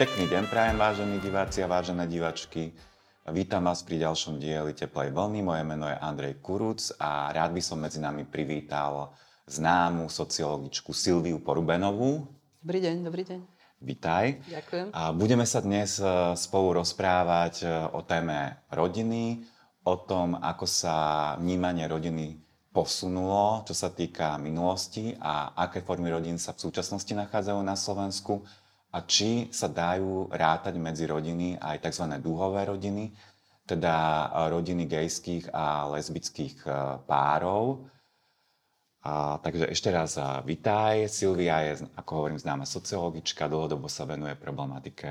Pekný deň prajem, vážení diváci a vážené divačky. Vítam vás pri ďalšom dieli Teplej vlny. Moje meno je Andrej Kuruc a rád by som medzi nami privítal známu sociologičku Silviu Porubenovú. Dobrý deň, dobrý deň. Vítaj. Ďakujem. A budeme sa dnes e, spolu rozprávať e, o téme rodiny, o tom, ako sa vnímanie rodiny posunulo, čo sa týka minulosti a aké formy rodín sa v súčasnosti nachádzajú na Slovensku a či sa dajú rátať medzi rodiny aj tzv. dúhové rodiny, teda rodiny gejských a lesbických e, párov. A, takže ešte raz vitaj. Silvia je, ako hovorím, známa sociologička, dlhodobo sa venuje problematike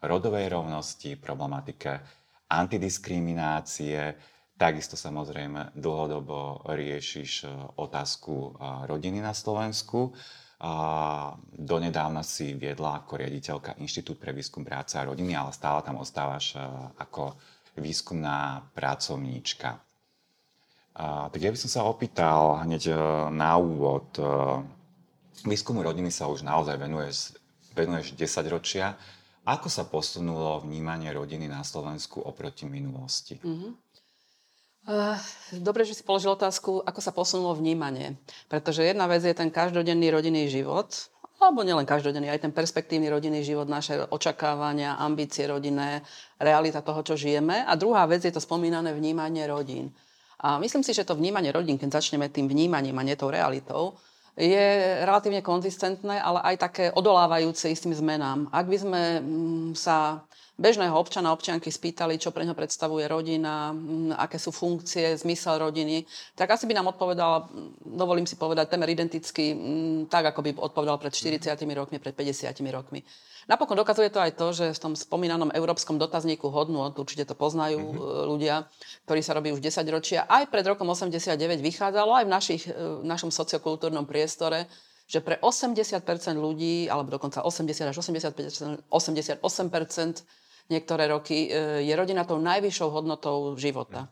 rodovej rovnosti, problematike antidiskriminácie, takisto samozrejme dlhodobo riešiš e, otázku e, rodiny na Slovensku. A donedávna si viedla ako riaditeľka Inštitút pre výskum práce a rodiny, ale stále tam ostávaš e, ako výskumná pracovníčka. A, tak ja by som sa opýtal hneď e, na úvod. E, výskumu rodiny sa už naozaj venuješ, venuješ 10 ročia. Ako sa posunulo vnímanie rodiny na Slovensku oproti minulosti? Mm-hmm. Eh, dobre, že si položil otázku, ako sa posunulo vnímanie. Pretože jedna vec je ten každodenný rodinný život, alebo nielen každodenný, aj ten perspektívny rodinný život, naše očakávania, ambície rodinné, realita toho, čo žijeme. A druhá vec je to spomínané vnímanie rodín. A myslím si, že to vnímanie rodín, keď začneme tým vnímaním a nie tou realitou, je relatívne konzistentné, ale aj také odolávajúce istým zmenám. Ak by sme mm, sa bežného občana, občianky spýtali, čo pre ňo predstavuje rodina, aké sú funkcie, zmysel rodiny, tak asi by nám odpovedal, dovolím si povedať, temer identicky, tak ako by odpovedal pred 40 rokmi, pred 50 rokmi. Napokon dokazuje to aj to, že v tom spomínanom európskom dotazníku hodnot, určite to poznajú mm-hmm. ľudia, ktorí sa robí už 10 ročia, aj pred rokom 89 vychádzalo aj v, našich, e, v našom sociokultúrnom priestore, že pre 80% ľudí, alebo dokonca 80 až 85%, 88% niektoré roky, e, je rodina tou najvyššou hodnotou života.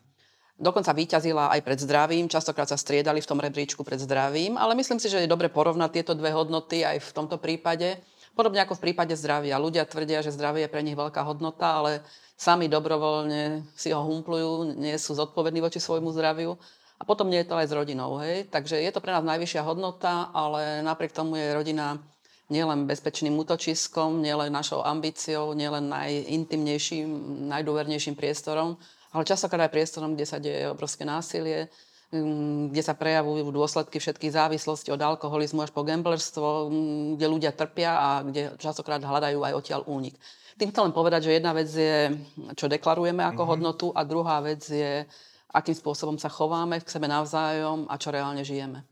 Dokonca vyťazila aj pred zdravím, častokrát sa striedali v tom rebríčku pred zdravím, ale myslím si, že je dobre porovnať tieto dve hodnoty aj v tomto prípade. Podobne ako v prípade zdravia. Ľudia tvrdia, že zdravie je pre nich veľká hodnota, ale sami dobrovoľne si ho humplujú, nie sú zodpovední voči svojmu zdraviu. A potom nie je to aj s rodinou. Hej? Takže je to pre nás najvyššia hodnota, ale napriek tomu je rodina nielen bezpečným útočiskom, nielen našou ambíciou, nielen najintimnejším, najdôvernejším priestorom, ale častokrát aj priestorom, kde sa deje obrovské násilie, kde sa prejavujú dôsledky všetkých závislostí od alkoholizmu až po gamblerstvo, mm, kde ľudia trpia a kde častokrát hľadajú aj odtiaľ únik. Tým chcem len povedať, že jedna vec je, čo deklarujeme ako mm-hmm. hodnotu a druhá vec je, akým spôsobom sa chováme k sebe navzájom a čo reálne žijeme.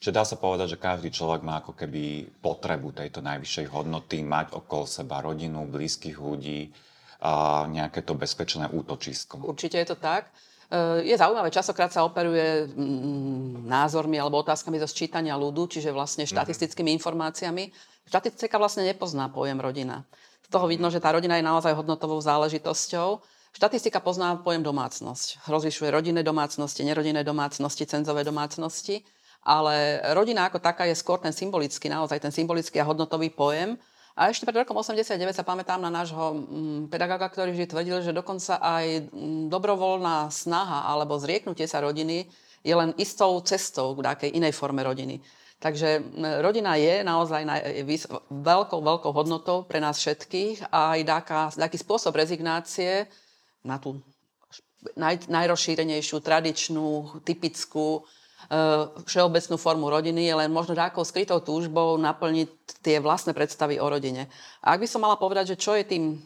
Čiže dá sa povedať, že každý človek má ako keby potrebu tejto najvyššej hodnoty, mať okolo seba rodinu, blízkych ľudí, a nejaké to bezpečné útočisko. Určite je to tak. E, je zaujímavé, časokrát sa operuje mm, názormi alebo otázkami zo sčítania ľudu, čiže vlastne mhm. štatistickými informáciami. Štatistika vlastne nepozná pojem rodina. Z toho vidno, že tá rodina je naozaj hodnotovou záležitosťou. Štatistika pozná pojem domácnosť. Rozlišuje rodinné domácnosti, nerodinné domácnosti, cenzové domácnosti ale rodina ako taká je skôr ten symbolický, naozaj ten symbolický a hodnotový pojem. A ešte pred rokom 89 sa pamätám na nášho mm, pedagoga, ktorý vždy tvrdil, že dokonca aj mm, dobrovoľná snaha alebo zrieknutie sa rodiny je len istou cestou k nejakej inej forme rodiny. Takže mm, rodina je naozaj veľkou, veľkou hodnotou pre nás všetkých a aj nejaký spôsob rezignácie na tú naj, najrozšírenejšiu, tradičnú, typickú všeobecnú formu rodiny, je len možno takou skrytou túžbou naplniť tie vlastné predstavy o rodine. A ak by som mala povedať, že čo je tým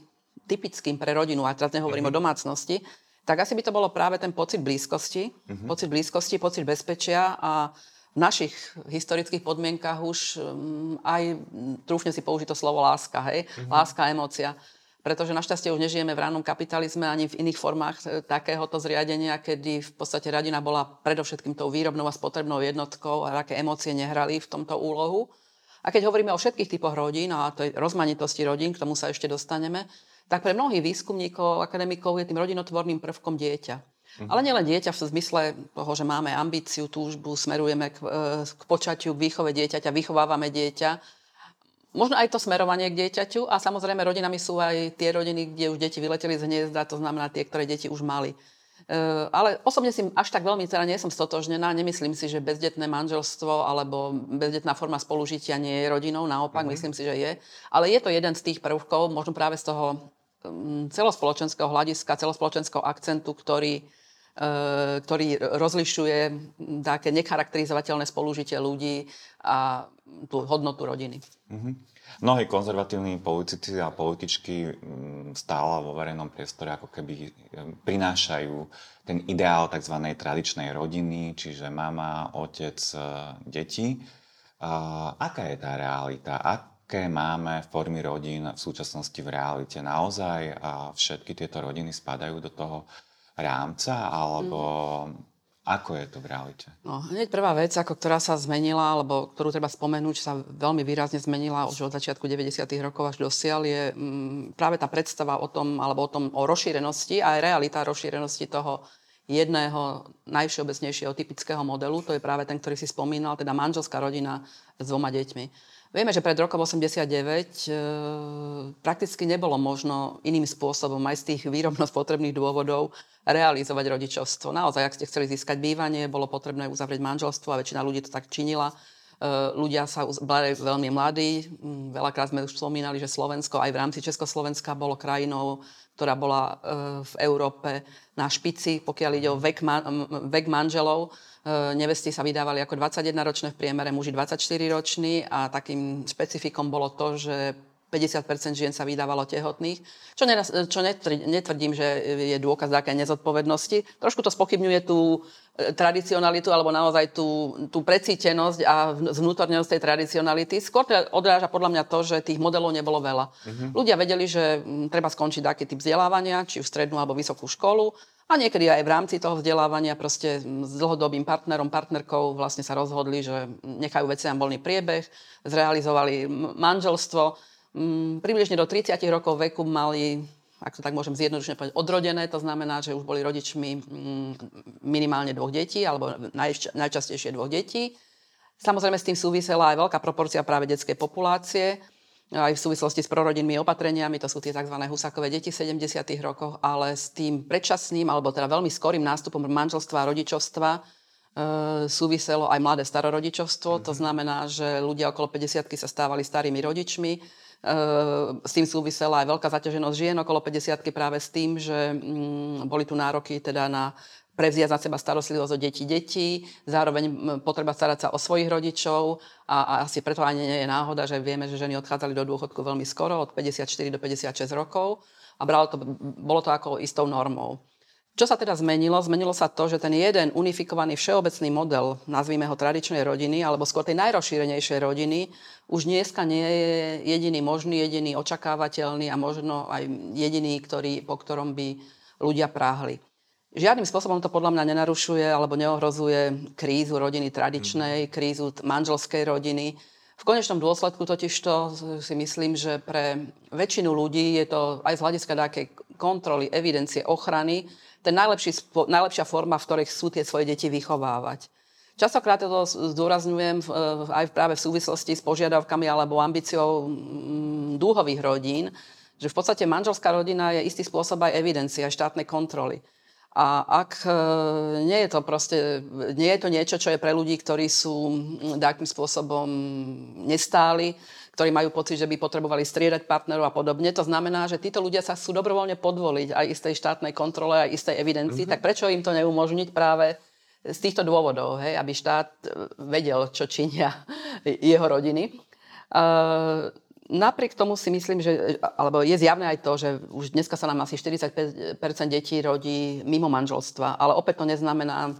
typickým pre rodinu, a teraz nehovorím uh-huh. o domácnosti, tak asi by to bolo práve ten pocit blízkosti, uh-huh. pocit blízkosti, pocit bezpečia a v našich historických podmienkach už um, aj, trúfne si použiť to slovo láska, hej? Uh-huh. Láska, emócia pretože našťastie už nežijeme v ránom kapitalizme ani v iných formách e, takéhoto zriadenia, kedy v podstate radina bola predovšetkým tou výrobnou a spotrebnou jednotkou a aké emócie nehrali v tomto úlohu. A keď hovoríme o všetkých typoch rodín a tej rozmanitosti rodín, k tomu sa ešte dostaneme, tak pre mnohých výskumníkov, akademikov je tým rodinotvorným prvkom dieťa. Mhm. Ale nielen dieťa v zmysle toho, že máme ambíciu, túžbu, smerujeme k, e, k počatiu, k výchove dieťaťa, vychovávame dieťa, možno aj to smerovanie k dieťaťu a samozrejme rodinami sú aj tie rodiny, kde už deti vyleteli z hniezda, to znamená tie, ktoré deti už mali. Uh, ale osobne si až tak veľmi teda nie som stotožnená. Nemyslím si, že bezdetné manželstvo alebo bezdetná forma spolužitia nie je rodinou. Naopak, mm-hmm. myslím si, že je. Ale je to jeden z tých prvkov, možno práve z toho um, celospoločenského hľadiska, celospoločenského akcentu, ktorý, ktorý rozlišuje také necharakterizovateľné spolužitie ľudí a tú hodnotu rodiny. Mm-hmm. Mnohí konzervatívni politici a političky mm, stále vo verejnom priestore ako keby prinášajú ten ideál tzv. tradičnej rodiny, čiže mama, otec, e, deti. Aká je tá realita? Aké máme formy rodín v súčasnosti v realite? Naozaj všetky tieto rodiny spadajú do toho rámca, alebo mm ako je to v realite? No, hneď prvá vec, ako ktorá sa zmenila, alebo ktorú treba spomenúť, sa veľmi výrazne zmenila už od začiatku 90. rokov až do sial, je mm, práve tá predstava o tom, alebo o tom, o rozšírenosti a aj realita rozšírenosti toho jedného najvšeobecnejšieho typického modelu, to je práve ten, ktorý si spomínal, teda manželská rodina s dvoma deťmi. Vieme, že pred rokom 89 e, prakticky nebolo možno iným spôsobom aj z tých výrobno potrebných dôvodov realizovať rodičovstvo. Naozaj, ak ste chceli získať bývanie, bolo potrebné uzavrieť manželstvo a väčšina ľudí to tak činila. E, ľudia sa boli veľmi mladí. Mm, veľakrát sme už spomínali, že Slovensko aj v rámci Československa bolo krajinou, ktorá bola e, v Európe na špici, pokiaľ ide o vek, vek manželov Eh, nevesty sa vydávali ako 21-ročné v priemere, muži 24-roční a takým špecifikom bolo to, že 50% žien sa vydávalo tehotných, čo, neraz, čo netvrdím, že je dôkaz také nezodpovednosti. Trošku to spochybňuje tú eh, tradicionalitu alebo naozaj tú, tú precítenosť a vnútornosť tej tradicionality. Skôr to odráža podľa mňa to, že tých modelov nebolo veľa. Mm-hmm. Ľudia vedeli, že hm, treba skončiť taký typ vzdelávania, či už strednú alebo vysokú školu a niekedy aj v rámci toho vzdelávania proste s dlhodobým partnerom, partnerkou vlastne sa rozhodli, že nechajú veciam voľný priebeh, zrealizovali manželstvo. Mm, približne do 30 rokov veku mali, ak to tak môžem zjednodušene povedať, odrodené. To znamená, že už boli rodičmi mm, minimálne dvoch detí, alebo najčastejšie dvoch detí. Samozrejme s tým súvisela aj veľká proporcia práve detskej populácie aj v súvislosti s prorodinnými opatreniami, to sú tie tzv. husakové deti v 70. rokoch, ale s tým predčasným, alebo teda veľmi skorým nástupom manželstva a rodičovstva e, súviselo aj mladé starorodičovstvo. Mm-hmm. To mhm. znamená, že ľudia okolo 50 sa stávali starými rodičmi. E, s tým súvisela aj veľká zaťaženosť žien okolo 50 práve s tým, že mm, boli tu nároky teda na prevziať na seba starostlivosť o deti detí, zároveň potreba starať sa o svojich rodičov a, a asi preto ani nie je náhoda, že vieme, že ženy odchádzali do dôchodku veľmi skoro, od 54 do 56 rokov a bralo to, bolo to ako istou normou. Čo sa teda zmenilo? Zmenilo sa to, že ten jeden unifikovaný všeobecný model, nazvíme ho tradičnej rodiny, alebo skôr tej najrozšírenejšej rodiny, už dneska nie je jediný možný, jediný očakávateľný a možno aj jediný, ktorý, po ktorom by ľudia práhli. Žiadnym spôsobom to podľa mňa nenarušuje alebo neohrozuje krízu rodiny tradičnej, mhm. krízu manželskej rodiny. V konečnom dôsledku totiž to si myslím, že pre väčšinu ľudí je to aj z hľadiska nejakej kontroly, evidencie, ochrany ten najlepší, najlepšia forma, v ktorej sú tie svoje deti vychovávať. Častokrát to zdôrazňujem aj práve v súvislosti s požiadavkami alebo ambíciou dúhových rodín, že v podstate manželská rodina je istý spôsob aj evidencia, štátnej kontroly. A ak e, nie je to proste, nie je to niečo, čo je pre ľudí, ktorí sú nejakým spôsobom nestáli, ktorí majú pocit, že by potrebovali striedať partnerov a podobne. To znamená, že títo ľudia sa chcú dobrovoľne podvoliť aj istej štátnej kontrole, aj istej evidencii. Mm-hmm. Tak prečo im to neumožniť práve z týchto dôvodov, hej, aby štát vedel, čo činia jeho rodiny. Uh, napriek tomu si myslím, že, alebo je zjavné aj to, že už dneska sa nám asi 45% detí rodí mimo manželstva, ale opäť to neznamená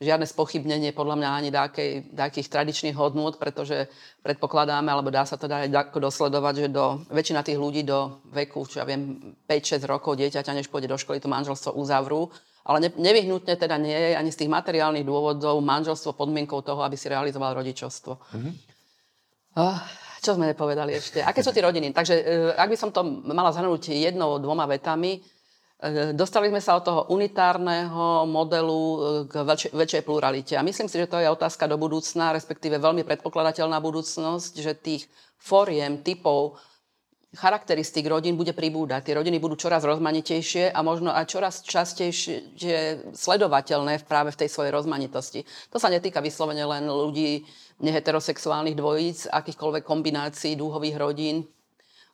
žiadne spochybnenie podľa mňa ani takých tradičných hodnôt, pretože predpokladáme, alebo dá sa to dať dosledovať, že do, väčšina tých ľudí do veku, čo ja viem, 5-6 rokov dieťaťa, než pôjde do školy, to manželstvo uzavrú. Ale ne, nevyhnutne teda nie je ani z tých materiálnych dôvodov manželstvo podmienkou toho, aby si realizoval rodičovstvo. Mm-hmm. Uh, čo sme nepovedali ešte? Aké sú tie rodiny? Takže e, ak by som to mala zhrnúť jednou, dvoma vetami, dostali sme sa od toho unitárneho modelu e, k väčšej, väčšej pluralite. A myslím si, že to je otázka do budúcna, respektíve veľmi predpokladateľná budúcnosť, že tých fóriem, typov, charakteristik rodín bude pribúdať. Tie rodiny budú čoraz rozmanitejšie a možno aj čoraz častejšie sledovateľné práve v tej svojej rozmanitosti. To sa netýka vyslovene len ľudí neheterosexuálnych dvojíc, akýchkoľvek kombinácií dúhových rodín,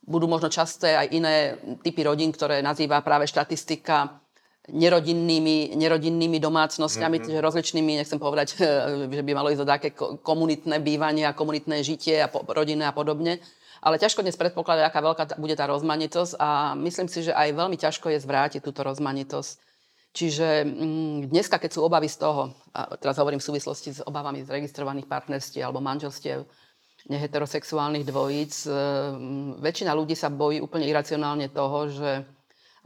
budú možno časté aj iné typy rodín, ktoré nazýva práve štatistika nerodinnými, nerodinnými domácnosťami, mm-hmm. rozličnými, nechcem povedať, že by malo ísť o také komunitné bývanie a komunitné žitie a po, rodinné a podobne. Ale ťažko dnes predpokladať, aká veľká bude tá rozmanitosť a myslím si, že aj veľmi ťažko je zvrátiť túto rozmanitosť. Čiže mm, dneska, keď sú obavy z toho, a teraz hovorím v súvislosti s obavami z registrovaných partnerstiev alebo manželstiev, neheterosexuálnych dvojíc. E, väčšina ľudí sa bojí úplne iracionálne toho, že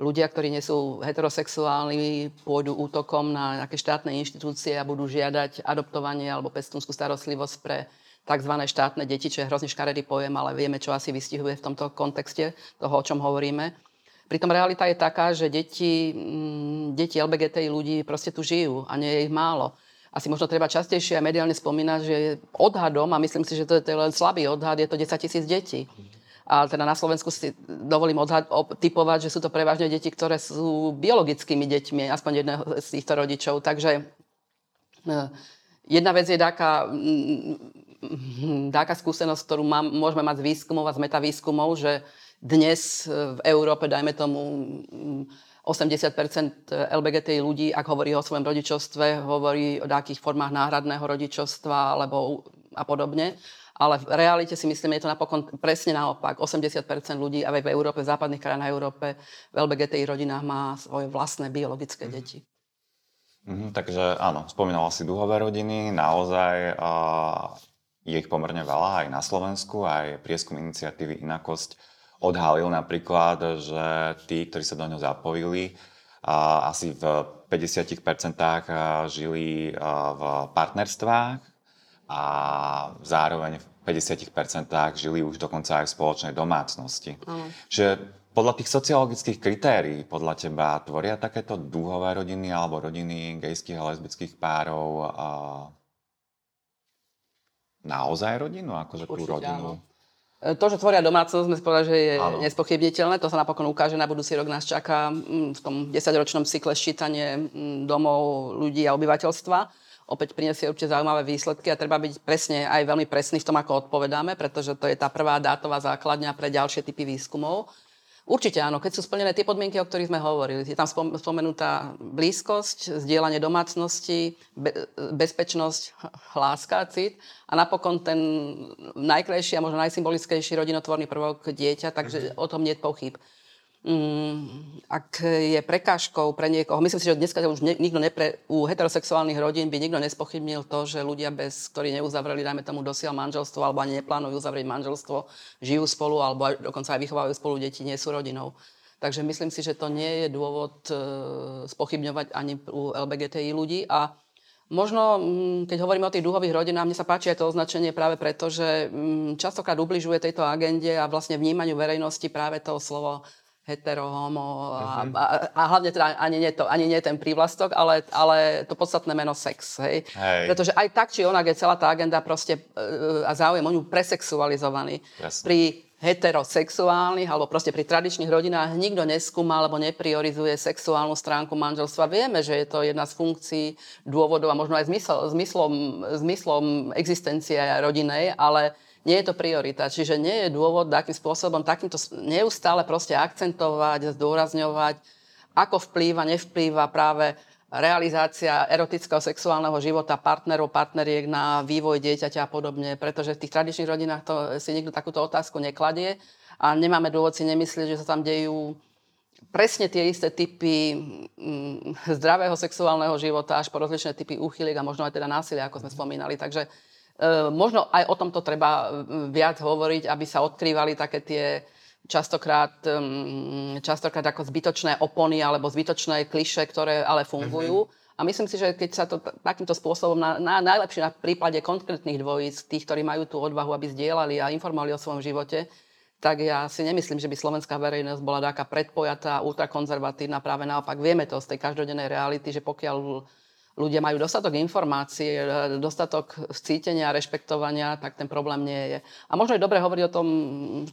ľudia, ktorí nie sú heterosexuálni, pôjdu útokom na nejaké štátne inštitúcie a budú žiadať adoptovanie alebo pestúnskú starostlivosť pre tzv. štátne deti, čo je hrozne škaredý pojem, ale vieme, čo asi vystihuje v tomto kontexte toho, o čom hovoríme. Pritom realita je taká, že deti, deti LBGTI ľudí proste tu žijú a nie je ich málo asi možno treba častejšie a mediálne spomínať, že odhadom, a myslím si, že to je, to je len slabý odhad, je to 10 tisíc detí. A teda na Slovensku si dovolím odhad, typovať, že sú to prevažne deti, ktoré sú biologickými deťmi, aspoň jedného z týchto rodičov. Takže e, jedna vec je taká, taká skúsenosť, ktorú mám, môžeme mať z výskumov a z metavýskumov, že dnes v Európe, dajme tomu, 80% LBGT ľudí, ak hovorí o svojom rodičovstve, hovorí o nejakých formách náhradného rodičovstva alebo a podobne. Ale v realite si myslím, je to napokon presne naopak. 80% ľudí aj v Európe, v západných krajinách Európe, v LBGTI rodinách má svoje vlastné biologické mm. deti. Mm, takže áno, spomínala si dúhové rodiny, naozaj uh, je ich pomerne veľa aj na Slovensku, aj prieskum iniciatívy Inakosť odhalil napríklad, že tí, ktorí sa do ňoho zapojili, a asi v 50% žili v partnerstvách a zároveň v 50% žili už dokonca aj v spoločnej domácnosti. Mm. Že podľa tých sociologických kritérií, podľa teba, tvoria takéto dúhové rodiny alebo rodiny gejských a lesbických párov naozaj rodinu? Akože tú rodinu? Áno. To, že tvoria domácnosť, sme povedali, že je ano. nespochybniteľné. To sa napokon ukáže. Na budúci rok nás čaká mm, v tom desaťročnom cykle ščítanie mm, domov ľudí a obyvateľstva. Opäť prinesie určite zaujímavé výsledky a treba byť presne aj veľmi presný v tom, ako odpovedáme, pretože to je tá prvá dátová základňa pre ďalšie typy výskumov. Určite áno, keď sú splnené tie podmienky, o ktorých sme hovorili. Je tam spomenutá blízkosť, zdieľanie domácnosti, be- bezpečnosť, láska, cit a napokon ten najkrajší a možno najsymbolickejší rodinotvorný prvok dieťa, takže mm-hmm. o tom nie je pochyb. Mm, ak je prekážkou pre niekoho, myslím si, že dneska už nikto nepre, u heterosexuálnych rodín by nikto nespochybnil to, že ľudia, bez, ktorí neuzavreli, dajme tomu dosiaľ manželstvo, alebo ani neplánujú uzavrieť manželstvo, žijú spolu, alebo dokonca aj vychovajú spolu deti, nie sú rodinou. Takže myslím si, že to nie je dôvod e, spochybňovať ani u LBGTI ľudí. A možno, mm, keď hovoríme o tých dúhových rodinách, mne sa páči aj to označenie práve preto, že mm, častokrát ubližuje tejto agende a vlastne vnímaniu verejnosti práve to slovo hetero, homo a, uh-huh. a, a hlavne teda ani nie, to, ani nie ten prívlastok, ale, ale to podstatné meno sex. Hej? Hej. Pretože aj tak, či onak je celá tá agenda proste uh, a záujem o ňu presexualizovaný. Jasne. Pri heterosexuálnych alebo proste pri tradičných rodinách nikto neskúma alebo nepriorizuje sexuálnu stránku manželstva. Vieme, že je to jedna z funkcií, dôvodov a možno aj zmysl, zmyslom, zmyslom existencie rodinej, ale nie je to priorita. Čiže nie je dôvod, akým spôsobom takýmto neustále proste akcentovať, zdôrazňovať, ako vplýva, nevplýva práve realizácia erotického sexuálneho života partnerov, partneriek na vývoj dieťaťa a podobne, pretože v tých tradičných rodinách to si nikto takúto otázku nekladie a nemáme dôvod si nemyslieť, že sa tam dejú presne tie isté typy mm, zdravého sexuálneho života až po rozličné typy úchyliek a možno aj teda násilia, ako sme spomínali. Takže možno aj o tomto treba viac hovoriť, aby sa odkrývali také tie častokrát, častokrát ako zbytočné opony alebo zbytočné kliše, ktoré ale fungujú. Mm-hmm. A myslím si, že keď sa to takýmto spôsobom, na, na, najlepšie na prípade konkrétnych dvojíc, tých, ktorí majú tú odvahu, aby zdieľali a informovali o svojom živote, tak ja si nemyslím, že by slovenská verejnosť bola taká predpojatá, ultrakonzervatívna. Práve naopak vieme to z tej každodennej reality, že pokiaľ ľudia majú dostatok informácií, dostatok cítenia rešpektovania, tak ten problém nie je. A možno je dobre hovoriť o tom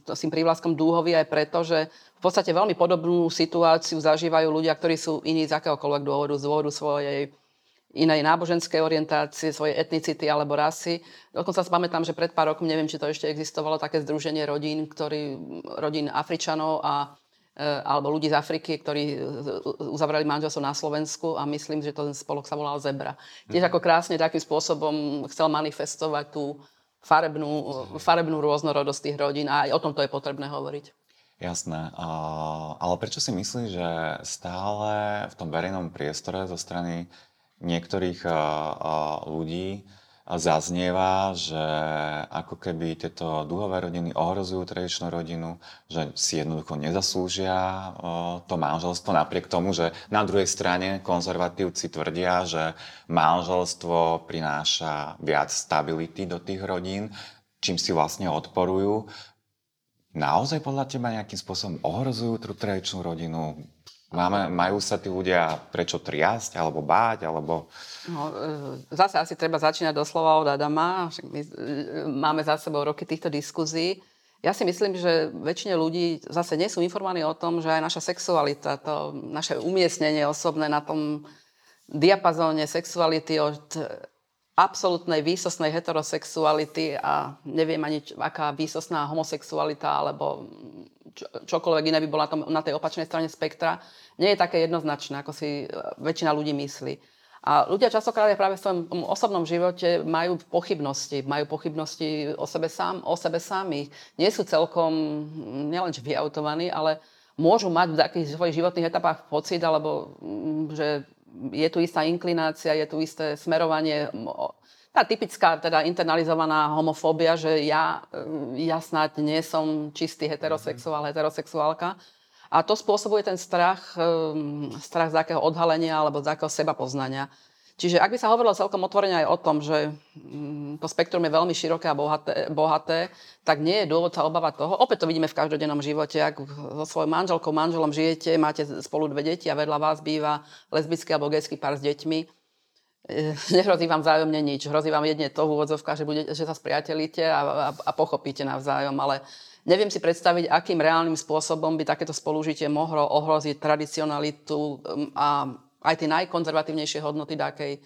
s tým prívlaskom dúhovi aj preto, že v podstate veľmi podobnú situáciu zažívajú ľudia, ktorí sú iní z akéhokoľvek dôvodu, z dôvodu svojej inej náboženskej orientácie, svojej etnicity alebo rasy. Dokonca sa pamätám, že pred pár rokmi, neviem, či to ešte existovalo, také združenie rodín, ktorý, rodín Afričanov a alebo ľudí z Afriky, ktorí uzavreli manželstvo na Slovensku a myslím, že ten spolok sa volal Zebra. Tiež ako krásne takým spôsobom chcel manifestovať tú farebnú, farebnú rôznorodosť tých rodín a aj o tomto je potrebné hovoriť. Jasné. Ale prečo si myslíš, že stále v tom verejnom priestore zo strany niektorých ľudí zaznieva, že ako keby tieto duhové rodiny ohrozujú tradičnú rodinu, že si jednoducho nezaslúžia to manželstvo, napriek tomu, že na druhej strane konzervatívci tvrdia, že manželstvo prináša viac stability do tých rodín, čím si vlastne odporujú. Naozaj podľa teba nejakým spôsobom ohrozujú tú tradičnú rodinu? Máme, majú sa tí ľudia prečo triasť, alebo báť, alebo... No, e, zase asi treba začínať doslova od Adama. My e, máme za sebou roky týchto diskuzí. Ja si myslím, že väčšine ľudí zase nie sú informovaní o tom, že aj naša sexualita, to naše umiestnenie osobné na tom diapazóne sexuality od absolútnej výsostnej heterosexuality a neviem ani, aká výsostná homosexualita alebo čokoľvek iné by bola na, na tej opačnej strane spektra, nie je také jednoznačné, ako si e, väčšina ľudí myslí. A ľudia častokrát práve v svojom osobnom živote majú pochybnosti. Majú pochybnosti o sebe, sám, o sebe samých. Nie sú celkom mm, nielenže vyautovaní, ale môžu mať v takých svojich životných etapách pocit, alebo mm, že je tu istá inklinácia, je tu isté smerovanie tá typická teda internalizovaná homofóbia, že ja, ja snáď nie som čistý heterosexuál, mhm. heterosexuálka. A to spôsobuje ten strach, strach z akého odhalenia alebo z akého seba poznania. Čiže ak by sa hovorilo celkom otvorene aj o tom, že mm, to spektrum je veľmi široké a bohaté, bohaté, tak nie je dôvod sa obávať toho. Opäť to vidíme v každodennom živote. Ak so svojou manželkou, manželom žijete, máte spolu dve deti a vedľa vás býva lesbický alebo gejský pár s deťmi, nehrozí vám vzájomne nič. Hrozí vám jedne to v úvodzovkách, že, bude, že sa spriateľíte a, a, a pochopíte navzájom, ale neviem si predstaviť, akým reálnym spôsobom by takéto spolužitie mohlo ohroziť tradicionalitu um, a aj tie najkonzervatívnejšie hodnoty dákej, e,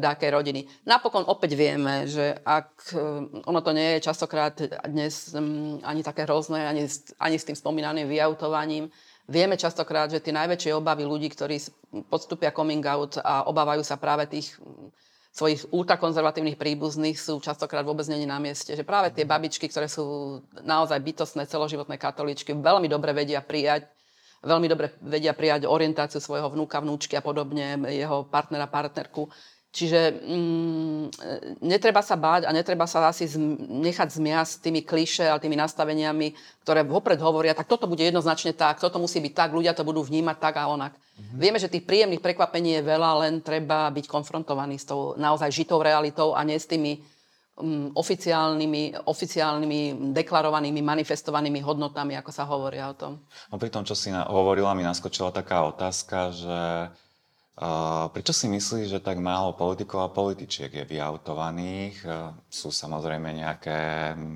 dákej rodiny. Napokon opäť vieme, že ak um, ono to nie je častokrát dnes um, ani také hrozné, ani, ani s tým spomínaným vyautovaním, Vieme častokrát, že tie najväčšie obavy ľudí, ktorí podstúpia coming out a obávajú sa práve tých mm, svojich ultrakonzervatívnych príbuzných sú častokrát vôbec není na mieste. Že práve tie babičky, ktoré sú naozaj bytostné celoživotné katoličky, veľmi dobre vedia prijať veľmi dobre vedia prijať orientáciu svojho vnúka, vnúčky a podobne, jeho partnera, partnerku Čiže mm, netreba sa báť a netreba sa asi zm- nechať zmiasť tými kliše a tými nastaveniami, ktoré vopred hovoria, tak toto bude jednoznačne tak, toto musí byť tak, ľudia to budú vnímať tak a onak. Mm-hmm. Vieme, že tých príjemných prekvapení je veľa, len treba byť konfrontovaný s tou naozaj žitou realitou a nie s tými oficiálnymi, oficiálnymi, deklarovanými, manifestovanými hodnotami, ako sa hovoria o tom. No pri tom, čo si hovorila, mi naskočila taká otázka, že Prečo si myslíš, že tak málo politikov a političiek je vyautovaných? Sú samozrejme nejaké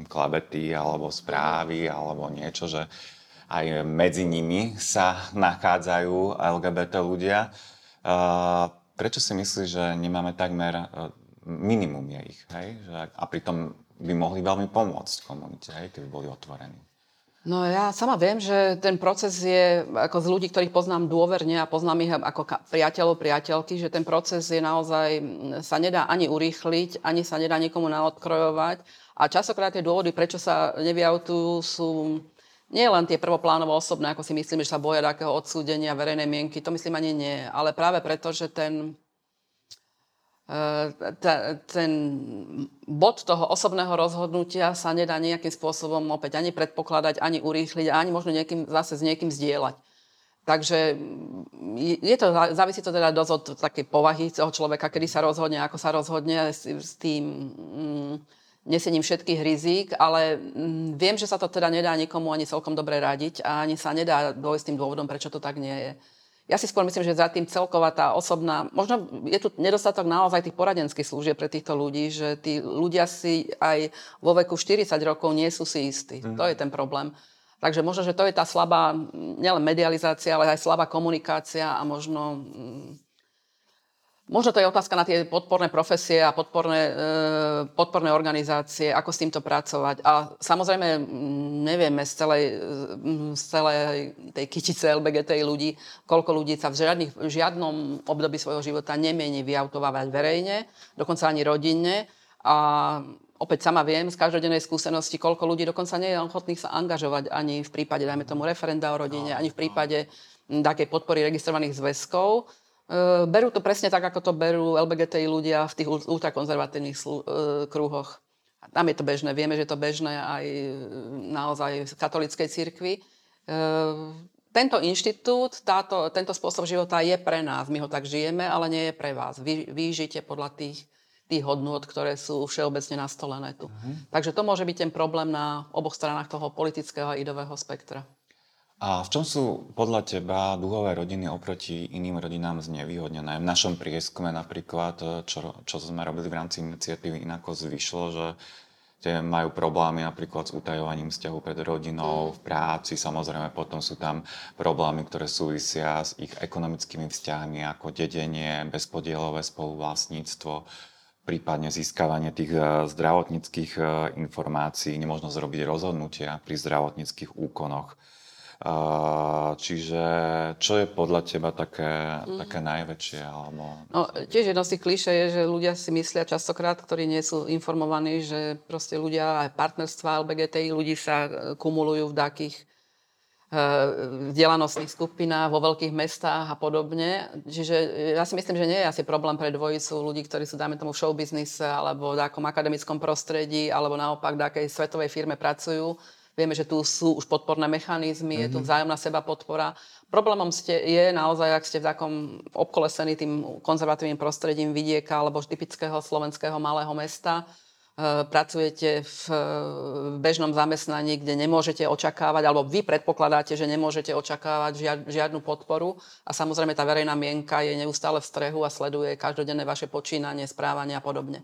klabety alebo správy alebo niečo, že aj medzi nimi sa nachádzajú LGBT ľudia. Prečo si myslíš, že nemáme takmer minimum je ich, hej? a pritom by mohli veľmi pomôcť komunite, hej? keby boli otvorení? No ja sama viem, že ten proces je, ako z ľudí, ktorých poznám dôverne a poznám ich ako priateľov, priateľky, že ten proces je naozaj, sa nedá ani urýchliť, ani sa nedá nikomu naodkrojovať. A časokrát tie dôvody, prečo sa nevyautujú, sú nie len tie prvoplánovo osobné, ako si myslím, že sa boja takého odsúdenia verejnej mienky, to myslím ani nie, ale práve preto, že ten, ten bod toho osobného rozhodnutia sa nedá nejakým spôsobom opäť ani predpokladať, ani urýchliť, ani možno niekým, zase s niekým zdieľať. Takže je to, závisí to teda dosť od takej povahy toho človeka, kedy sa rozhodne, ako sa rozhodne s, s tým. Mm, nesením všetkých rizík, ale mm, viem, že sa to teda nedá nikomu ani celkom dobre radiť a ani sa nedá dôjsť tým dôvodom, prečo to tak nie je. Ja si skôr myslím, že za tým celková tá osobná, možno je tu nedostatok naozaj tých poradenských služieb pre týchto ľudí, že tí ľudia si aj vo veku 40 rokov nie sú si istí. Mm. To je ten problém. Takže možno, že to je tá slabá, nielen medializácia, ale aj slabá komunikácia a možno mm, Možno to je otázka na tie podporné profesie a podporné, e, podporné organizácie, ako s týmto pracovať. A samozrejme, nevieme z celej, z celej tej kytice LBGT ľudí, koľko ľudí sa v, žiadnych, v žiadnom období svojho života nemieni vyautovávať verejne, dokonca ani rodinne. A opäť sama viem z každodennej skúsenosti, koľko ľudí dokonca nie je ochotných sa angažovať ani v prípade, dajme tomu, referenda o rodine, ani v prípade takej podpory registrovaných zväzkov berú to presne tak, ako to berú LBGTI ľudia v tých ultrakonzervatívnych uh, kruhoch. Tam je to bežné. Vieme, že je to bežné aj e, naozaj v katolíckej cirkvi. Tento inštitút, táto, tento spôsob života je pre nás. My ho tak žijeme, ale nie je pre vás. Vy, vy žite podľa tých, tých hodnôt, ktoré sú všeobecne nastolené tu. Uh-huh. Takže to môže byť ten problém na oboch stranách toho politického a idového spektra. A v čom sú podľa teba dúhové rodiny oproti iným rodinám znevýhodnené? V našom prieskume napríklad, čo, čo sme robili v rámci iniciatívy inako zvyšlo, že tie majú problémy napríklad s utajovaním vzťahu pred rodinou, v práci, samozrejme potom sú tam problémy, ktoré súvisia s ich ekonomickými vzťahmi, ako dedenie, bezpodielové spoluvlastníctvo, prípadne získavanie tých eh, zdravotníckých eh, informácií, nemožno zrobiť rozhodnutia pri zdravotníckých úkonoch. Čiže čo je podľa teba také, mm. také najväčšie? Alebo... No, tiež jedno z tých kliše je, že ľudia si myslia častokrát, ktorí nie sú informovaní, že proste ľudia, aj partnerstva LBGTI ľudí sa e, kumulujú v takých e, vzdelanostných skupinách vo veľkých mestách a podobne. Čiže ja si myslím, že nie je asi problém pre dvojicu ľudí, ktorí sú, dáme tomu, v showbiznise alebo v takom akademickom prostredí alebo naopak v takej svetovej firme pracujú Vieme, že tu sú už podporné mechanizmy, mm-hmm. je tu mhm. vzájomná seba podpora. Problémom ste, je naozaj, ak ste v takom obkolesení tým konzervatívnym prostredím vidieka alebo typického slovenského malého mesta, e, pracujete v, v bežnom zamestnaní, kde nemôžete očakávať, alebo vy predpokladáte, že nemôžete očakávať žiad, žiadnu podporu a samozrejme tá verejná mienka je neustále v strehu a sleduje každodenné vaše počínanie, správanie a podobne.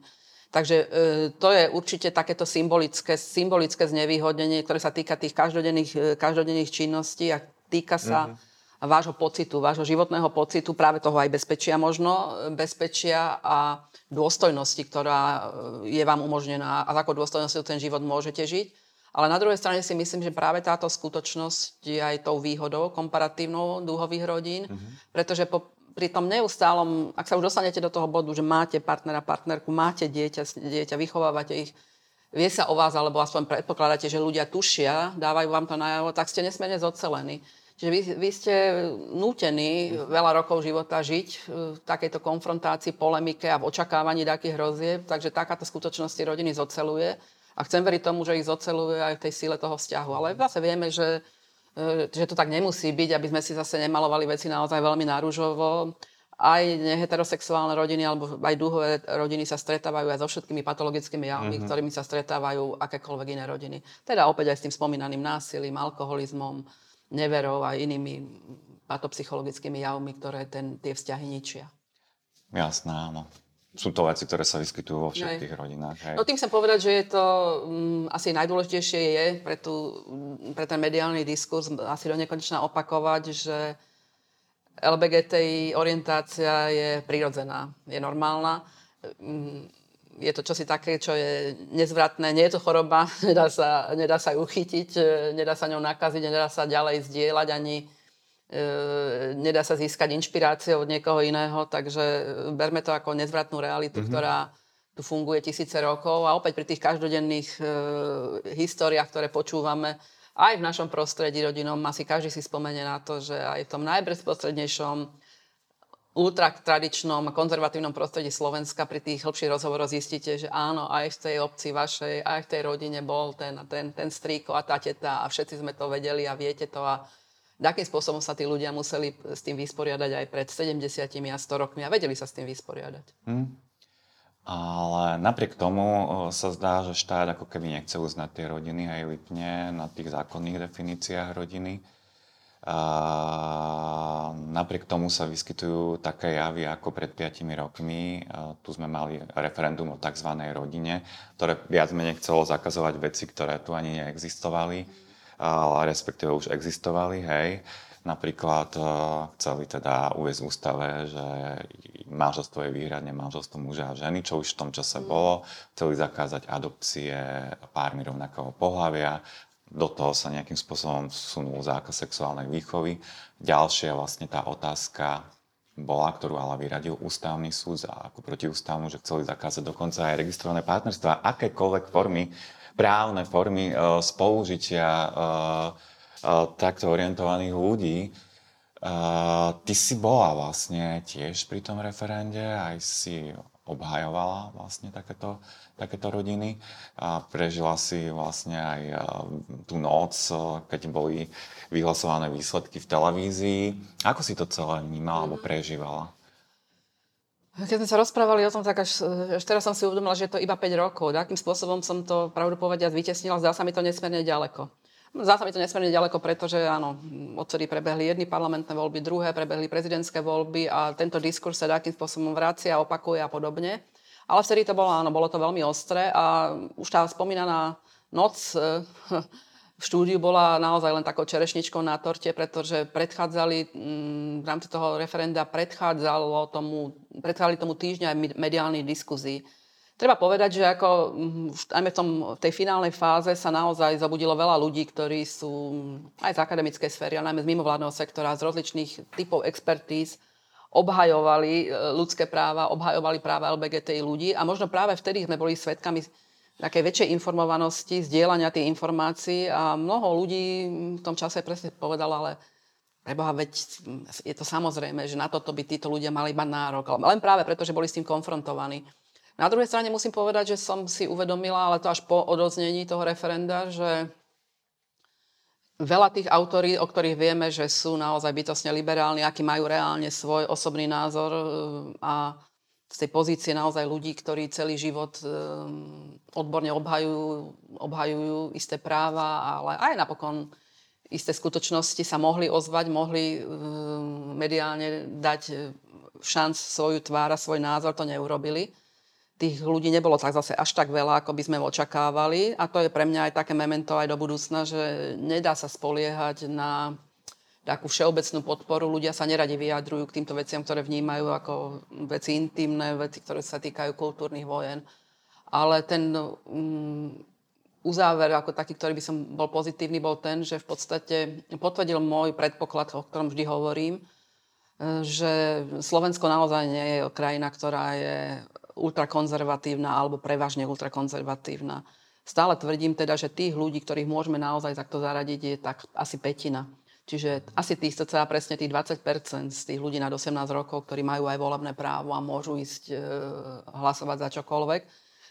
Takže e, to je určite takéto symbolické, symbolické znevýhodnenie, ktoré sa týka tých každodenných, e, každodenných činností a týka sa mm-hmm. vášho pocitu, vášho životného pocitu, práve toho aj bezpečia možno, e, bezpečia a dôstojnosti, ktorá je vám umožnená a s akou dôstojnosťou ten život môžete žiť. Ale na druhej strane si myslím, že práve táto skutočnosť je aj tou výhodou komparatívnou dúhových rodín, mm-hmm. pretože po, pri tom neustálom, ak sa už dostanete do toho bodu, že máte partnera, partnerku, máte dieťa, dieťa, vychovávate ich, vie sa o vás, alebo aspoň predpokladáte, že ľudia tušia, dávajú vám to najavo, tak ste nesmierne zocelení. Čiže vy, vy ste nútení veľa rokov života žiť v takejto konfrontácii, polemike a v očakávaní takých hrozieb, takže takáto skutočnosti rodiny zoceluje. A chcem veriť tomu, že ich zoceluje aj v tej síle toho vzťahu. Ale zase vieme, že že to tak nemusí byť, aby sme si zase nemalovali veci naozaj veľmi náružovo. Aj heterosexuálne rodiny alebo aj dúhové rodiny sa stretávajú aj so všetkými patologickými javmi, mm-hmm. ktorými sa stretávajú akékoľvek iné rodiny. Teda opäť aj s tým spomínaným násilím, alkoholizmom, neverou a inými patopsychologickými javmi, ktoré ten, tie vzťahy ničia. Jasné, áno sú to veci, ktoré sa vyskytujú vo všetkých hej. rodinách. Hej. No tým chcem povedať, že je to um, asi najdôležitejšie je pre, tú, pre ten mediálny diskurs asi do nekonečna opakovať, že LBGTI orientácia je prirodzená, je normálna. Je to čosi také, čo je nezvratné, nie je to choroba, nedá sa, nedá sa ju chytiť, nedá sa ňou nakaziť, nedá sa ďalej zdieľať ani nedá sa získať inšpiráciu od niekoho iného, takže berme to ako nezvratnú realitu, mm-hmm. ktorá tu funguje tisíce rokov a opäť pri tých každodenných e, históriách, ktoré počúvame, aj v našom prostredí rodinom, asi každý si spomenie na to, že aj v tom najbezprostrednejšom ultratradičnom konzervatívnom prostredí Slovenska pri tých hĺbších rozhovoroch zistíte, že áno, aj v tej obci vašej, aj v tej rodine bol ten, ten, ten strýko a tá teta a všetci sme to vedeli a viete to a akým spôsobom sa tí ľudia museli s tým vysporiadať aj pred 70 a 100 rokmi a vedeli sa s tým vysporiadať. Hmm. Ale napriek tomu sa zdá, že štát ako keby nechce uznať tie rodiny aj lipne na tých zákonných definíciách rodiny. A napriek tomu sa vyskytujú také javy ako pred 5 rokmi. A tu sme mali referendum o tzv. rodine, ktoré viac menej chcelo zakazovať veci, ktoré tu ani neexistovali, respektíve už existovali, hej. Napríklad chceli teda uvieť v ústave, že manželstvo je výhradne manželstvo muža a ženy, čo už v tom čase mm. bolo. Chceli zakázať adopcie pármi rovnakého pohľavia. Do toho sa nejakým spôsobom vsunul zákaz sexuálnej výchovy. Ďalšia vlastne tá otázka bola, ktorú ale vyradil ústavný súd za ako protiústavnú, že chceli zakázať dokonca aj registrované partnerstva, akékoľvek formy, právne formy e, spolužitia e, e, takto orientovaných ľudí ty si bola vlastne tiež pri tom referende, aj si obhajovala vlastne takéto, takéto rodiny a prežila si vlastne aj tú noc, keď boli vyhlasované výsledky v televízii. Ako si to celé vnímala alebo prežívala? Keď sme sa rozprávali o tom, tak až, až teraz som si uvedomila, že je to iba 5 rokov. Akým spôsobom som to pravdu povediať vytesnila, zdá sa mi to nesmierne ďaleko. Zdá sa mi to nesmierne ďaleko, pretože áno, odtedy prebehli jedny parlamentné voľby, druhé prebehli prezidentské voľby a tento diskurs sa takým spôsobom vracia, opakuje a podobne. Ale vtedy to bolo, áno, bolo to veľmi ostré a už tá spomínaná noc eh, štúdiu bola naozaj len takou čerešničkou na torte, pretože predchádzali mm, v rámci toho referenda predchádzalo tomu, predchádzali tomu týždňa aj mediálnych diskuzí Treba povedať, že ako mm, aj v, tom, v tej finálnej fáze sa naozaj zabudilo veľa ľudí, ktorí sú aj z akademickej sféry, ale najmä z mimovládneho sektora, z rozličných typov expertíz, obhajovali e, ľudské práva, obhajovali práva LBGTI ľudí. A možno práve vtedy sme boli svetkami takej väčšej informovanosti, zdieľania tých informácií a mnoho ľudí v tom čase presne povedalo, ale preboha, veď je to samozrejme, že na toto by títo ľudia mali mať nárok. Len práve preto, že boli s tým konfrontovaní. Na druhej strane musím povedať, že som si uvedomila, ale to až po odoznení toho referenda, že veľa tých autorí, o ktorých vieme, že sú naozaj bytosne liberálni, aký majú reálne svoj osobný názor e, a z tej pozície naozaj ľudí, ktorí celý život e, odborne obhajujú, obhajujú isté práva, ale aj napokon isté skutočnosti sa mohli ozvať, mohli e, mediálne dať šanc svoju tvár a svoj názor, to neurobili tých ľudí nebolo tak zase až tak veľa, ako by sme očakávali. A to je pre mňa aj také memento aj do budúcna, že nedá sa spoliehať na takú všeobecnú podporu. Ľudia sa neradi vyjadrujú k týmto veciam, ktoré vnímajú ako veci intimné, veci, ktoré sa týkajú kultúrnych vojen. Ale ten um, uzáver ako taký, ktorý by som bol pozitívny, bol ten, že v podstate potvrdil môj predpoklad, o ktorom vždy hovorím, že Slovensko naozaj nie je krajina, ktorá je ultrakonzervatívna alebo prevažne ultrakonzervatívna. Stále tvrdím teda, že tých ľudí, ktorých môžeme naozaj takto zaradiť, je tak asi petina. Čiže asi tých cca presne tých 20% z tých ľudí nad 18 rokov, ktorí majú aj volebné právo a môžu ísť e, hlasovať za čokoľvek.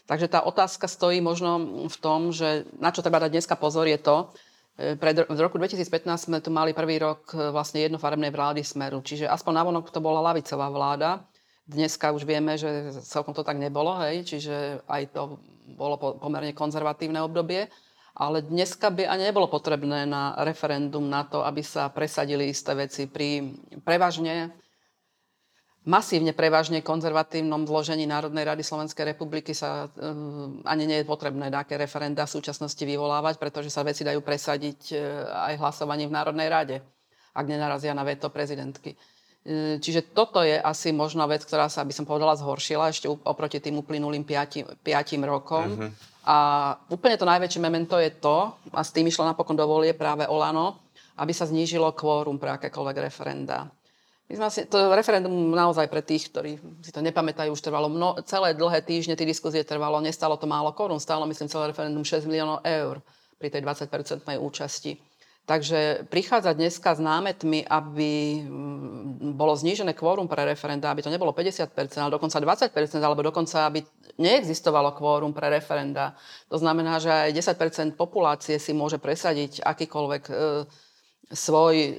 Takže tá otázka stojí možno v tom, že na čo treba dať dneska pozor je to, e, pred, v roku 2015 sme tu mali prvý rok e, vlastne jednofarebnej vlády Smeru, čiže aspoň navonok to bola lavicová vláda, Dneska už vieme, že celkom to tak nebolo, hej, čiže aj to bolo pomerne konzervatívne obdobie. Ale dneska by ani nebolo potrebné na referendum na to, aby sa presadili isté veci pri prevažne, masívne prevažne konzervatívnom zložení Národnej rady Slovenskej republiky sa um, ani nie je potrebné také referenda v súčasnosti vyvolávať, pretože sa veci dajú presadiť uh, aj hlasovaním v Národnej rade, ak nenarazia na veto prezidentky. E, čiže toto je asi možno vec, ktorá sa, by som povedala, zhoršila ešte oproti tým uplynulým piatim, piatim rokom. Uh-huh. A úplne to najväčšie memento je to, a s tým išlo napokon dovolie práve Olano, aby sa znížilo kvórum pre akékoľvek referenda. My sme asi, to referendum naozaj pre tých, ktorí si to nepamätajú, už trvalo mno, celé dlhé týždne, tie diskusie trvalo, nestalo to málo korún, stálo myslím celé referendum 6 miliónov eur pri tej 20-percentnej účasti. Takže prichádza dneska s námetmi, aby mm, bolo znížené kvórum pre referenda, aby to nebolo 50%, ale dokonca 20%, alebo dokonca, aby neexistovalo kvórum pre referenda. To znamená, že aj 10% populácie si môže presadiť akýkoľvek e, svoj e,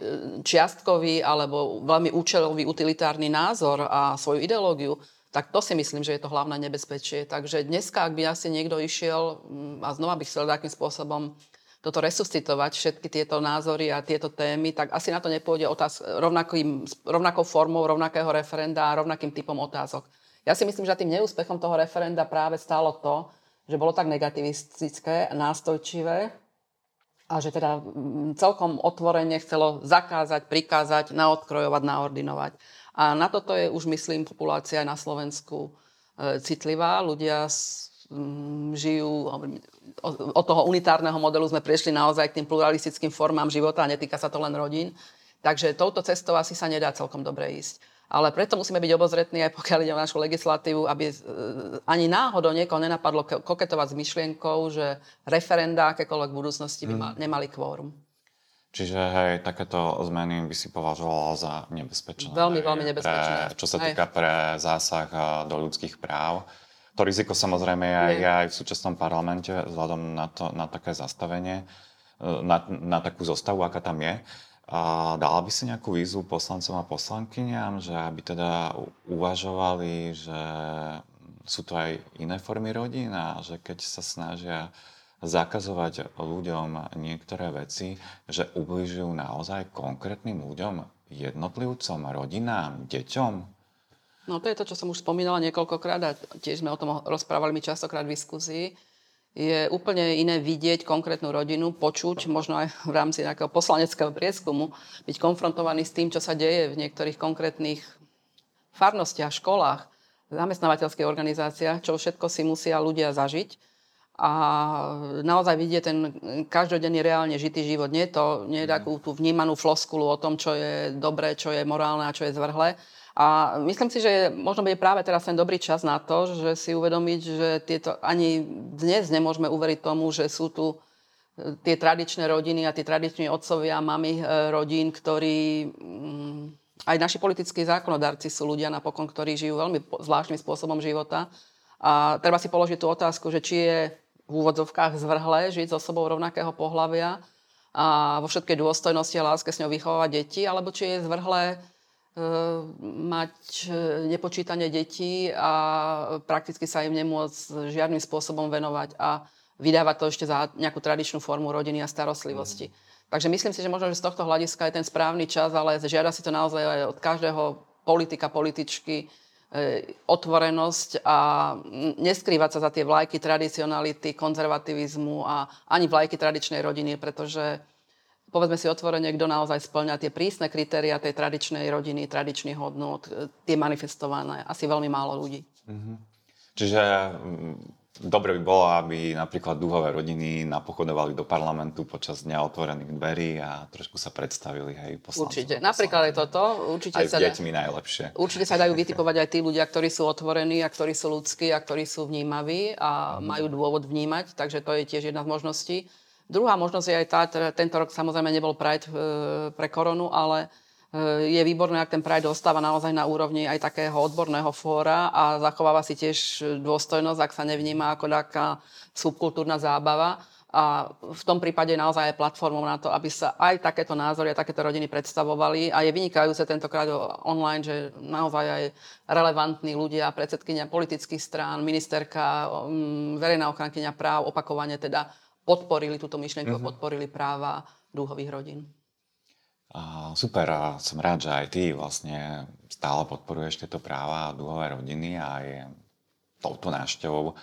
čiastkový alebo veľmi účelový utilitárny názor a svoju ideológiu. Tak to si myslím, že je to hlavné nebezpečie. Takže dneska, ak by asi niekto išiel, mm, a znova bych chcel takým spôsobom toto resuscitovať, všetky tieto názory a tieto témy, tak asi na to nepôjde otáz- rovnakým, rovnakou formou, rovnakého referenda a rovnakým typom otázok. Ja si myslím, že tým neúspechom toho referenda práve stálo to, že bolo tak negativistické, nástojčivé a že teda mm, celkom otvorene chcelo zakázať, prikázať, naodkrojovať, naordinovať. A na toto je už, myslím, populácia aj na Slovensku e, citlivá. Ľudia žijú, od toho unitárneho modelu sme prešli naozaj k tým pluralistickým formám života a netýka sa to len rodín. Takže touto cestou asi sa nedá celkom dobre ísť. Ale preto musíme byť obozretní, aj pokiaľ ide o našu legislatívu, aby e, ani náhodou niekoho nenapadlo koketovať s myšlienkou, že referenda akékoľvek v budúcnosti by mm. nemali kvórum. Čiže hej, takéto zmeny by si považovala za nebezpečné. Veľmi, hej, veľmi nebezpečné. Pre, čo sa týka hej. pre zásah do ľudských práv. To riziko samozrejme je aj, aj v súčasnom parlamente vzhľadom na, to, na také zastavenie, e, na, na takú zostavu, aká tam je. A dala by si nejakú výzvu poslancom a poslankyňam, že aby teda uvažovali, že sú to aj iné formy rodín a že keď sa snažia zakazovať ľuďom niektoré veci, že ubližujú naozaj konkrétnym ľuďom, jednotlivcom, rodinám, deťom? No to je to, čo som už spomínala niekoľkokrát a tiež sme o tom rozprávali mi častokrát v diskusii. Je úplne iné vidieť konkrétnu rodinu, počuť, možno aj v rámci nejakého poslaneckého prieskumu, byť konfrontovaný s tým, čo sa deje v niektorých konkrétnych farnostiach, školách, zamestnávateľských organizáciách, čo všetko si musia ľudia zažiť a naozaj vidieť ten každodenný reálne žitý život. Nie to, nie je takú tú vnímanú floskulu o tom, čo je dobré, čo je morálne a čo je zvrhlé. A myslím si, že možno bude práve teraz ten dobrý čas na to, že si uvedomiť, že tieto, ani dnes nemôžeme uveriť tomu, že sú tu e, tie tradičné rodiny a tie tradiční otcovia, mamy e, rodín, ktorí mm, aj naši politickí zákonodárci sú ľudia napokon, ktorí žijú veľmi zvláštnym spôsobom života. A treba si položiť tú otázku, že či je v úvodzovkách zvrhlé žiť s osobou rovnakého pohľavia a vo všetkej dôstojnosti a láske s ňou vychovávať deti, alebo či je zvrhlé mať e, nepočítanie detí a prakticky sa im nemôcť žiadnym spôsobom venovať a vydávať to ešte za nejakú tradičnú formu rodiny a starostlivosti. Mm. Takže myslím si, že možno, že z tohto hľadiska je ten správny čas, ale žiada si to naozaj aj od každého politika, političky, E, otvorenosť a neskrývať sa za tie vlajky tradicionality, konzervativizmu a ani vlajky tradičnej rodiny, pretože povedzme si otvorene, kto naozaj splňa tie prísne kritéria tej tradičnej rodiny, tradičných hodnot, e, tie manifestované. Asi veľmi málo ľudí. Mm-hmm. Čiže Dobre by bolo, aby napríklad dúhové rodiny napochodovali do parlamentu počas dňa otvorených dverí a trošku sa predstavili aj poslancom. Určite. Napríklad aj toto. Určite aj s deťmi dá... najlepšie. Určite sa dajú vytipovať aj tí ľudia, ktorí sú otvorení a ktorí sú ľudskí a ktorí sú vnímaví a mm. majú dôvod vnímať, takže to je tiež jedna z možností. Druhá možnosť je aj tá, teda tento rok samozrejme nebol Pride e, pre koronu, ale Eh, je výborné, ak ten Pride ostáva naozaj na úrovni aj takého odborného fóra a zachováva si tiež dôstojnosť, ak sa nevníma ako taká subkultúrna zábava. A v tom prípade naozaj je platformou na to, aby sa aj takéto názory a takéto rodiny predstavovali. A je vynikajúce tentokrát online, že naozaj aj relevantní ľudia, predsedkynia politických strán, ministerka, mm, verejná ochrankyňa práv opakovane teda podporili túto myšlienku, mm-hmm. podporili práva dúhových rodín. A super, a som rád, že aj ty vlastne stále podporuješ tieto práva a dúhové rodiny a je touto návštevou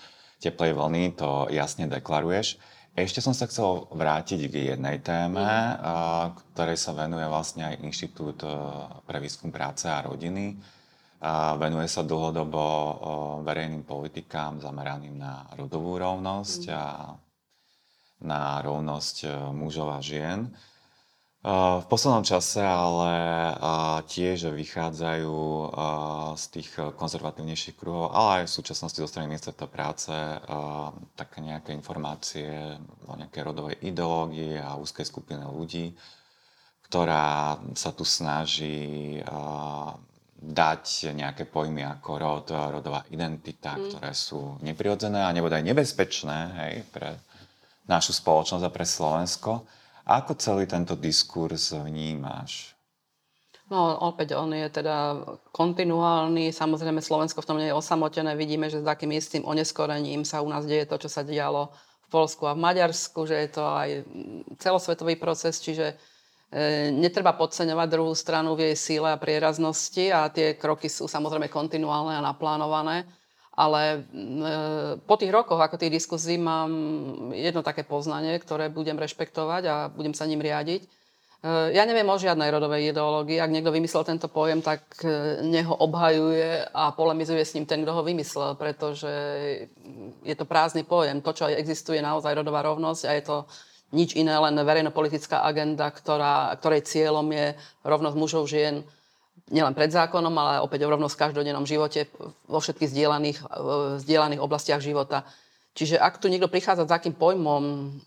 teplej vlny to jasne deklaruješ. Ešte som sa chcel vrátiť k jednej téme, mm. ktorej sa venuje vlastne aj Inštitút e, pre výskum práce a rodiny. A venuje sa dlhodobo verejným politikám zameraným na rodovú rovnosť mm. a na rovnosť e, mužov a žien. V poslednom čase ale tiež vychádzajú z tých konzervatívnejších kruhov, ale aj v súčasnosti zo strany ministerstva práce také nejaké informácie o nejakej rodovej ideológii a úzkej skupine ľudí, ktorá sa tu snaží dať nejaké pojmy ako rod, rodová identita, mm. ktoré sú neprirodzené a nebodaj nebezpečné hej, pre našu spoločnosť a pre Slovensko. Ako celý tento diskurs vnímáš? No opäť on je teda kontinuálny, samozrejme Slovensko v tom nie je osamotené, vidíme, že s takým istým oneskorením sa u nás deje to, čo sa dialo v Polsku a v Maďarsku, že je to aj celosvetový proces, čiže e, netreba podceňovať druhú stranu v jej síle a prieraznosti a tie kroky sú samozrejme kontinuálne a naplánované. Ale e, po tých rokoch, ako tých diskuzí, mám jedno také poznanie, ktoré budem rešpektovať a budem sa ním riadiť Eh, ja neviem o žiadnej rodovej ideológii. Ak niekto vymyslel tento pojem, tak eh, neho obhajuje a polemizuje s ním ten, kto ho vymyslel, pretože je to prázdny pojem. To, čo existuje, je naozaj rodová rovnosť a je to nič iné, len verejnopolitická agenda, ktorá, ktorej cieľom je rovnosť mužov, žien, nielen pred zákonom, ale opäť o rovnosť v každodennom živote vo všetkých zdieľaných, zdieľaných oblastiach života. Čiže ak tu niekto prichádza s takým pojmom,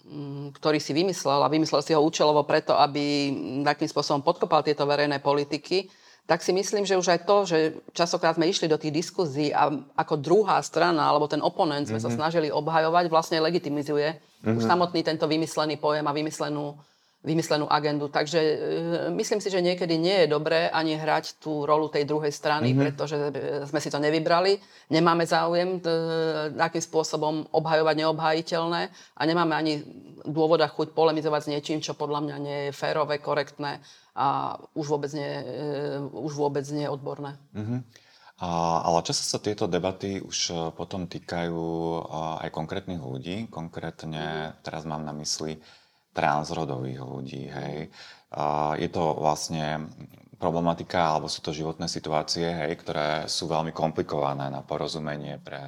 mm, ktorý si vymyslel a vymyslel si ho účelovo preto, aby takým spôsobom podkopal tieto verejné politiky, tak si myslím, že už aj to, že časokrát sme išli do tých diskuzí a ako druhá strana alebo ten oponent sme mm-hmm. sa mhm. snažili obhajovať, vlastne legitimizuje mm-hmm. už mhm. samotný tento vymyslený pojem a vymyslenú vymyslenú agendu. Takže e, myslím si, že niekedy nie je dobré ani hrať tú rolu tej druhej strany, mm-hmm. pretože e, sme si to nevybrali, nemáme záujem e, akým spôsobom obhajovať neobhajiteľné a nemáme ani dôvod a chuť polemizovať s niečím, čo podľa mňa nie je férové, korektné a už vôbec nie, e, už vôbec nie je odborné. Mm-hmm. A, ale často sa tieto debaty už e, potom týkajú aj konkrétnych ľudí. Konkrétne teraz mám na mysli transrodových ľudí. Hej. Je to vlastne problematika, alebo sú to životné situácie, hej, ktoré sú veľmi komplikované na porozumenie pre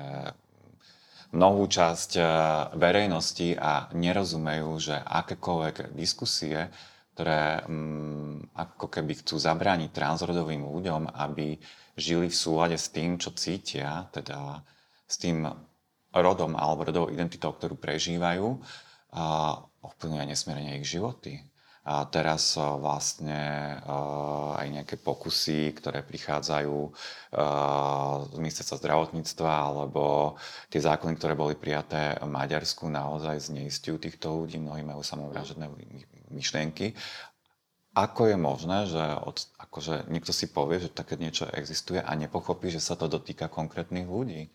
mnohú časť e, verejnosti a nerozumejú, že akékoľvek diskusie, ktoré mm, ako keby chcú zabrániť transrodovým ľuďom, aby žili v súlade s tým, čo cítia, teda s tým rodom alebo rodovou identitou, ktorú prežívajú, ovplyvňuje nesmierne ich životy. A teraz vlastne aj nejaké pokusy, ktoré prichádzajú z ministerstva zdravotníctva alebo tie zákony, ktoré boli prijaté v Maďarsku, naozaj zneistujú týchto ľudí. Mnohí majú samovražedné myšlienky. Ako je možné, že od, akože niekto si povie, že také niečo existuje a nepochopí, že sa to dotýka konkrétnych ľudí?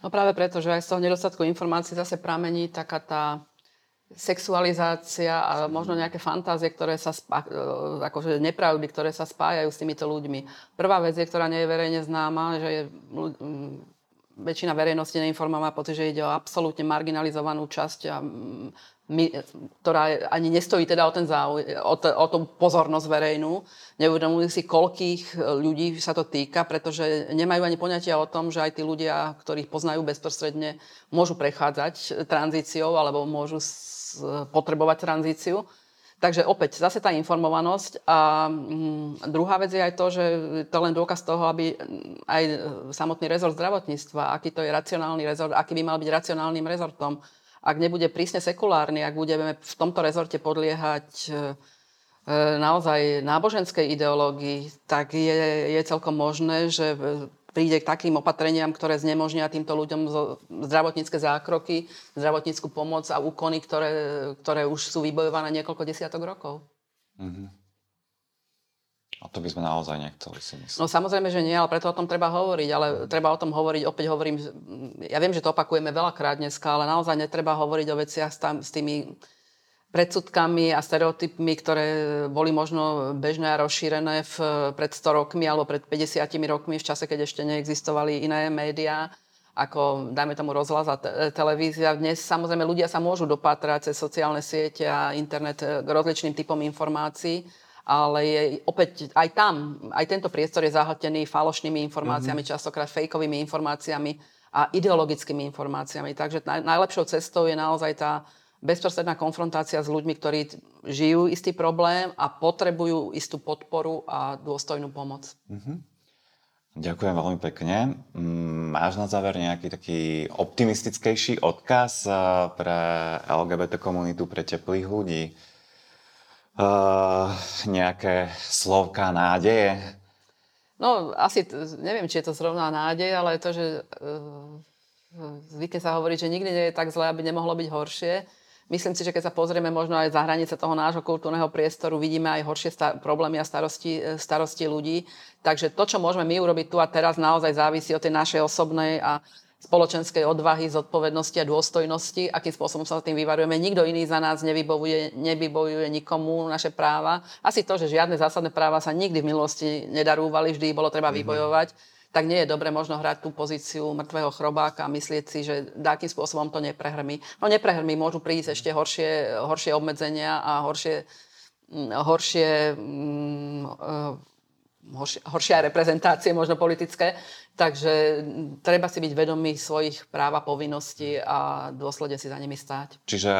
No práve preto, že aj z toho nedostatku informácií zase pramení taká tá sexualizácia a možno nejaké fantázie, ktoré sa spá, e, akože nepravdy, ktoré sa spájajú s týmito ľuďmi. Prvá vec je, ktorá nie je verejne známa, že je, väčšina verejnosti neinformá pocit, že ide o absolútne marginalizovanú časť a my, ktorá ani nestojí teda o, ten záuj, o, t- o tú pozornosť verejnú. Neuvedomujú si, koľkých ľudí sa to týka, pretože nemajú ani poňatia o tom, že aj tí ľudia, ktorých poznajú bezprostredne, môžu prechádzať tranzíciou alebo môžu potrebovať tranzíciu. Takže opäť zase tá informovanosť. A mm, druhá vec je aj to, že to len dôkaz toho, aby aj samotný rezort zdravotníctva, aký to je racionálny rezort, aký by mal byť racionálnym rezortom, ak nebude prísne sekulárny, ak budeme v tomto rezorte podliehať e, e, naozaj náboženskej ideológii, tak je, je celkom možné, že príde k takým opatreniam, ktoré znemožnia týmto ľuďom zdravotnícke zákroky, zdravotníckú pomoc a úkony, ktoré, ktoré už sú vybojované niekoľko desiatok rokov. Mm-hmm. A to by sme naozaj nechceli si myslieť. No samozrejme, že nie, ale preto o tom treba hovoriť. Ale treba o tom hovoriť, opäť hovorím, ja viem, že to opakujeme veľakrát dneska, ale naozaj netreba hovoriť o veciach s, tam, s tými predsudkami a stereotypmi, ktoré boli možno bežné a rozšírené v, pred 100 rokmi alebo pred 50 rokmi, v čase, keď ešte neexistovali iné médiá, ako dajme tomu rozhlas a te- televízia. Dnes samozrejme ľudia sa môžu dopátrať cez sociálne siete a internet k rozličným typom informácií, ale je opäť aj tam, aj tento priestor je zahltený falošnými informáciami, mm-hmm. častokrát fejkovými informáciami a ideologickými informáciami. Takže naj- najlepšou cestou je naozaj tá bezprostredná konfrontácia s ľuďmi, ktorí žijú istý problém a potrebujú istú podporu a dôstojnú pomoc. Mm-hmm. Ďakujem veľmi pekne. Mm, máš na záver nejaký taký optimistickejší odkaz eh, pre LGBT komunitu, pre teplých ľudí? Uh, nejaké slovka nádeje? No, asi, neviem, či je to zrovna nádej, ale to, že uh, zvykne sa hovoriť, že nikdy nie je tak zle, aby nemohlo byť horšie Myslím si, že keď sa pozrieme možno aj za hranice toho nášho kultúrneho priestoru, vidíme aj horšie sta- problémy a starosti, starosti ľudí. Takže to, čo môžeme my urobiť tu a teraz, naozaj závisí od tej našej osobnej a spoločenskej odvahy, zodpovednosti a dôstojnosti, akým spôsobom sa tým vyvarujeme. Nikto iný za nás nevybojuje, nevybojuje nikomu naše práva. Asi to, že žiadne zásadné práva sa nikdy v minulosti nedarúvali, vždy bolo treba mm-hmm. vybojovať, tak nie je dobre možno hrať tú pozíciu mŕtvého chrobáka a myslieť si, že akým spôsobom to neprehrmí. No neprehrmí, môžu prísť ešte horšie, horšie obmedzenia a horšie, mm, horšie mm, horšia, reprezentácie, možno politické. Takže treba si byť vedomý svojich práv a povinností a dôsledne si za nimi stáť. Čiže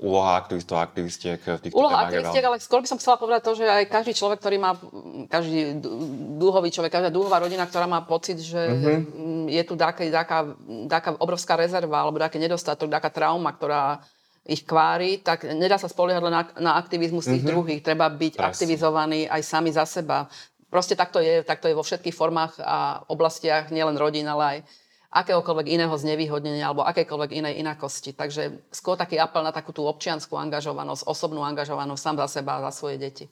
úloha aktivistov a aktivistiek v týchto Úloha aktivistiek, ale skôr by som chcela povedať to, že aj každý človek, ktorý má, každý dúhový človek, každá dúhová rodina, ktorá má pocit, že mm-hmm. je tu dáka, dáka, dáka obrovská rezerva alebo dáka nedostatok, dáka trauma, ktorá ich kvári, tak nedá sa spoliehať len na, na aktivizmus tých mm-hmm. druhých. Treba byť Presne. aktivizovaný aj sami za seba. Proste takto je, takto je vo všetkých formách a oblastiach, nielen rodín, ale aj akéhokoľvek iného znevýhodnenia alebo akékoľvek inej inakosti. Takže skôr taký apel na takú tú občianskú angažovanosť, osobnú angažovanosť sám za seba a za svoje deti.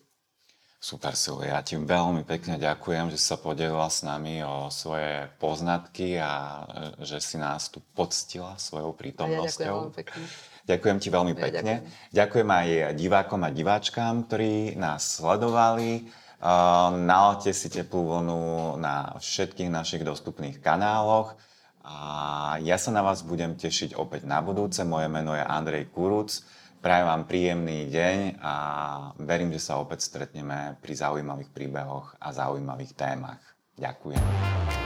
Super, Silvia. Ja ti veľmi pekne ďakujem, že sa podelila s nami o svoje poznatky a e, že si nás tu poctila svojou prítomnosťou. Ja ďakujem, ďakujem ti veľmi ja pekne. Ďakujem. ďakujem aj divákom a diváčkám, ktorí nás sledovali. Nalaďte si teplú vlnu na všetkých našich dostupných kanáloch. A ja sa na vás budem tešiť opäť na budúce. Moje meno je Andrej Kuruc. Prajem vám príjemný deň a verím, že sa opäť stretneme pri zaujímavých príbehoch a zaujímavých témach. Ďakujem.